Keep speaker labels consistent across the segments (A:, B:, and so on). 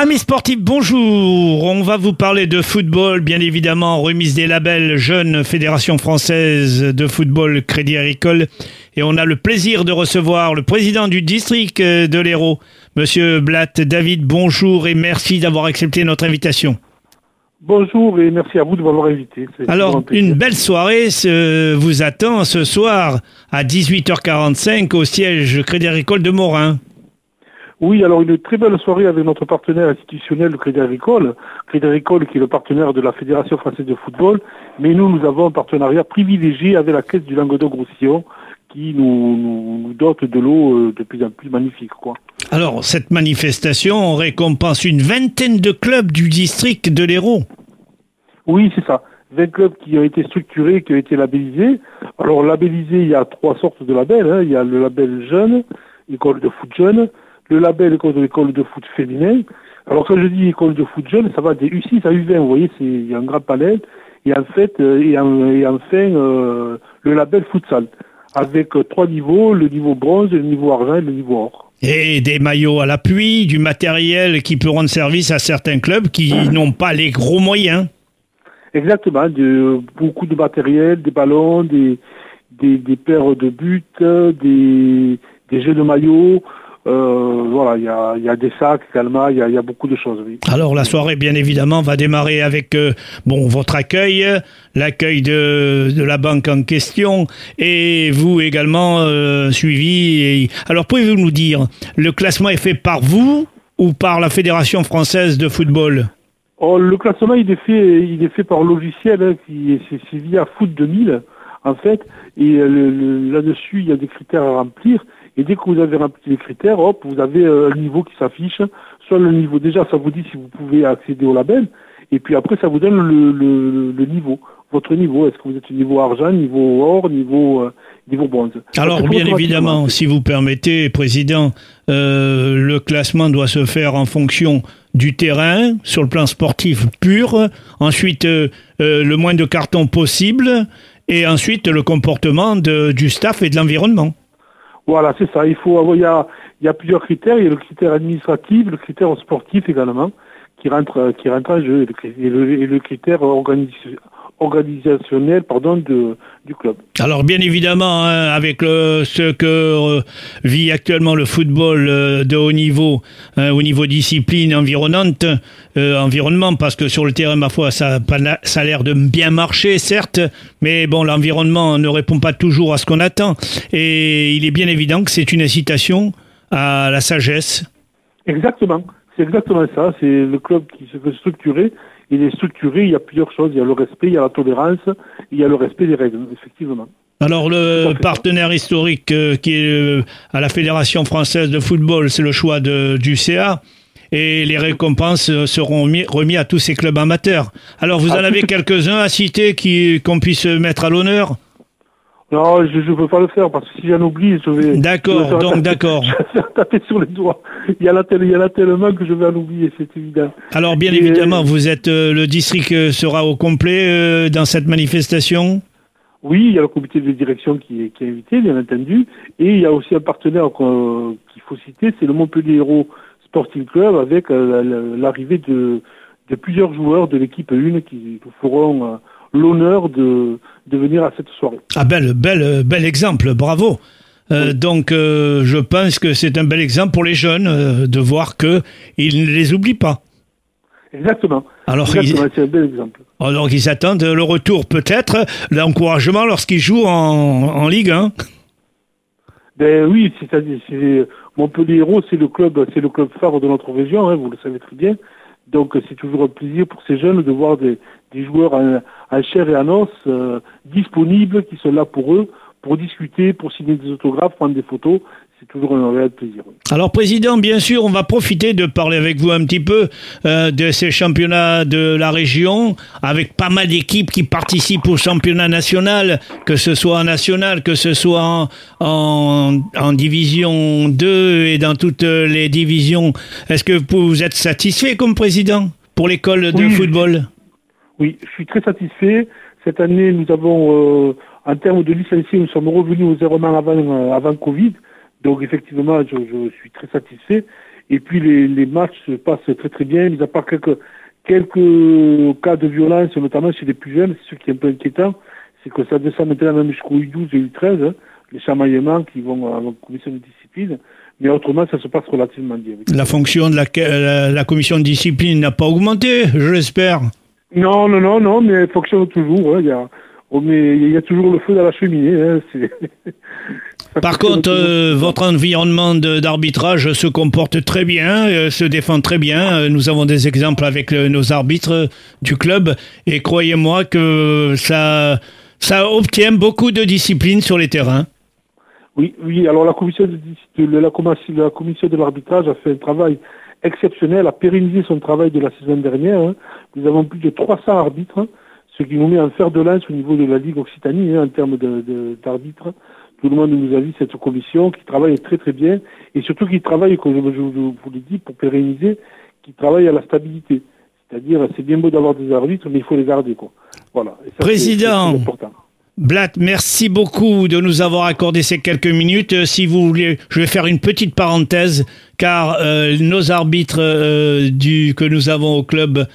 A: Amis sportifs, bonjour. On va vous parler de football, bien évidemment, remise des labels Jeune Fédération Française de Football Crédit Agricole. Et on a le plaisir de recevoir le président du district de l'Hérault, Monsieur Blatt. David, bonjour et merci d'avoir accepté notre invitation.
B: Bonjour et merci à vous de m'avoir invité.
A: Alors, une belle soirée vous attend ce soir à 18h45 au siège Crédit Agricole de Morin.
B: Oui, alors une très belle soirée avec notre partenaire institutionnel, le Crédit Agricole. Crédit Agricole qui est le partenaire de la Fédération française de football. Mais nous, nous avons un partenariat privilégié avec la Caisse du Languedoc-Roussillon qui nous, nous, dote de l'eau euh, de plus en plus magnifique. Quoi.
A: Alors, cette manifestation récompense une vingtaine de clubs du district de l'Hérault.
B: Oui, c'est ça. 20 clubs qui ont été structurés, qui ont été labellisés. Alors, labellisés, il y a trois sortes de labels. Hein. Il y a le label jeune, école de foot jeune, le label école de l'école de foot féminin. Alors quand je dis école de foot jeune, ça va des U6 à U20, vous voyez, c'est il y a un grand panel. Et en fait, euh, et, enfin euh, le label futsal, avec euh, trois niveaux, le niveau bronze, le niveau argent et le niveau or.
A: Et des maillots à l'appui, du matériel qui peut rendre service à certains clubs qui n'ont pas les gros moyens.
B: Exactement, de, beaucoup de matériel, des ballons, des, des, des paires de buts, des, des jeux de maillots, euh, voilà, il y a, y a, des sacs il y a, y a, beaucoup de choses. Oui.
A: Alors la soirée, bien évidemment, va démarrer avec euh, bon votre accueil, l'accueil de, de, la banque en question, et vous également euh, suivi. Et... Alors pouvez-vous nous dire, le classement est fait par vous ou par la Fédération française de football?
B: Oh, Le classement, il est fait, il est fait par logiciel, hein, c'est via Foot 2000 en fait, et là-dessus, il y a des critères à remplir. Et dès que vous avez rempli les critères, hop, vous avez euh, un niveau qui s'affiche. Soit le niveau, déjà, ça vous dit si vous pouvez accéder au label. Et puis après, ça vous donne le, niveau, votre niveau. Est-ce que vous êtes au niveau argent, niveau or, niveau, euh, niveau bronze?
A: Alors, bien évidemment, si vous permettez, Président, euh, le classement doit se faire en fonction du terrain, sur le plan sportif pur. Ensuite, le moins de cartons possible. Et ensuite, le comportement de, du staff et de l'environnement.
B: Voilà, c'est ça. Il faut avoir, il y a, il y a plusieurs critères. Il y a le critère administratif, le critère sportif également, qui rentre, qui rentre en jeu, et le, et le critère organisationnel organisationnel pardon, de, du club.
A: Alors bien évidemment, hein, avec le, ce que euh, vit actuellement le football euh, de haut niveau, hein, au niveau discipline environnante, euh, environnement, parce que sur le terrain, ma foi, ça, ça a l'air de bien marcher, certes, mais bon, l'environnement ne répond pas toujours à ce qu'on attend. Et il est bien évident que c'est une incitation à la sagesse.
B: Exactement, c'est exactement ça. C'est le club qui se veut structurer il est structuré, il y a plusieurs choses. Il y a le respect, il y a la tolérance, il y a le respect des règles, effectivement.
A: Alors le partenaire historique euh, qui est euh, à la Fédération française de football, c'est le choix de, du CA. Et les récompenses euh, seront remis, à tous ces clubs amateurs. Alors vous en avez quelques-uns à citer qu'on puisse mettre à l'honneur?
B: Non, je ne peux pas le faire parce que si j'en oublie, je vais.
A: D'accord, donc d'accord.
B: Je vais taper sur les doigts. Il y en a, tellement que je vais en oublier, c'est évident.
A: Alors, bien évidemment, vous êtes euh, le district euh, sera au complet euh, dans cette manifestation?
B: Oui, il y a le comité de direction qui est, qui est invité, bien entendu, et il y a aussi un partenaire qu'il faut citer, c'est le Montpellier Héros Sporting Club avec l'arrivée de, de plusieurs joueurs de l'équipe 1 qui feront l'honneur de, de venir à cette soirée.
A: Ah, bel, bel, bel exemple, bravo. Euh, donc, euh, je pense que c'est un bel exemple pour les jeunes euh, de voir que ils ne les oublient pas.
B: Exactement.
A: Alors,
B: c'est un bel exemple.
A: Alors qu'ils attendent le retour, peut-être, l'encouragement lorsqu'ils jouent en, en Ligue 1.
B: Ben oui, c'est-à-dire, Montpellier Héros, c'est le club, c'est le club phare de notre région, hein, vous le savez très bien. Donc c'est toujours un plaisir pour ces jeunes de voir des, des joueurs en, chair et en os euh, disponibles qui sont là pour eux, pour discuter, pour signer des autographes, prendre des photos. C'est toujours un réel plaisir.
A: Alors, Président, bien sûr, on va profiter de parler avec vous un petit peu euh, de ces championnats de la région, avec pas mal d'équipes qui participent au championnat national, que ce soit en national, que ce soit en, en, en division 2 et dans toutes les divisions. Est-ce que vous êtes satisfait comme président pour l'école de football?
B: Oui, je suis très satisfait. Cette année, nous avons, euh, en termes de licenciés, nous sommes revenus aux errements avant, euh, avant Covid. Donc effectivement, je, je, suis très satisfait. Et puis les, les matchs se passent très très bien, mis à part quelques, quelques cas de violence, notamment chez les plus jeunes, c'est ce qui est un peu inquiétant, c'est que ça descend maintenant même jusqu'au U12 et U13, hein, les chamaillements qui vont à la commission de discipline, mais autrement ça se passe relativement bien.
A: La fonction de la, la, la commission de discipline n'a pas augmenté, je l'espère
B: Non, non, non, non, mais elle fonctionne toujours. Hein, il y a, y toujours le feu dans la cheminée. Hein,
A: Par contre, euh, votre environnement d'arbitrage se comporte très bien, euh, se défend très bien. Euh, nous avons des exemples avec nos arbitres du club et croyez-moi que ça, ça obtient beaucoup de discipline sur les terrains.
B: Oui, oui. Alors la commission de, de la, la commission de l'arbitrage a fait un travail exceptionnel, a pérennisé son travail de la saison dernière. Hein. Nous avons plus de 300 arbitres, ce qui nous met en fer de lance au niveau de la Ligue Occitanie hein, en termes d'arbitres. Tout le monde nous a dit cette commission qui travaille très très bien et surtout qui travaille, comme je, je vous l'ai dit, pour pérenniser, qui travaille à la stabilité. C'est-à-dire, c'est bien beau d'avoir des arbitres, mais il faut les garder. Quoi. Voilà.
A: Et ça, Président, c'est Blatt, merci beaucoup de nous avoir accordé ces quelques minutes. Euh, si vous voulez, je vais faire une petite parenthèse, car euh, nos arbitres euh, du, que nous avons au club,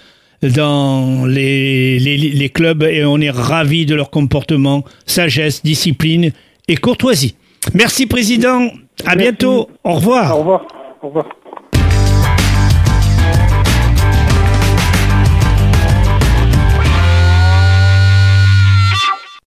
A: dans les, les, les clubs, et on est ravis de leur comportement, sagesse, discipline et courtoisie. Merci, Président. À
B: Merci.
A: bientôt. Au revoir.
B: Au revoir. Au revoir.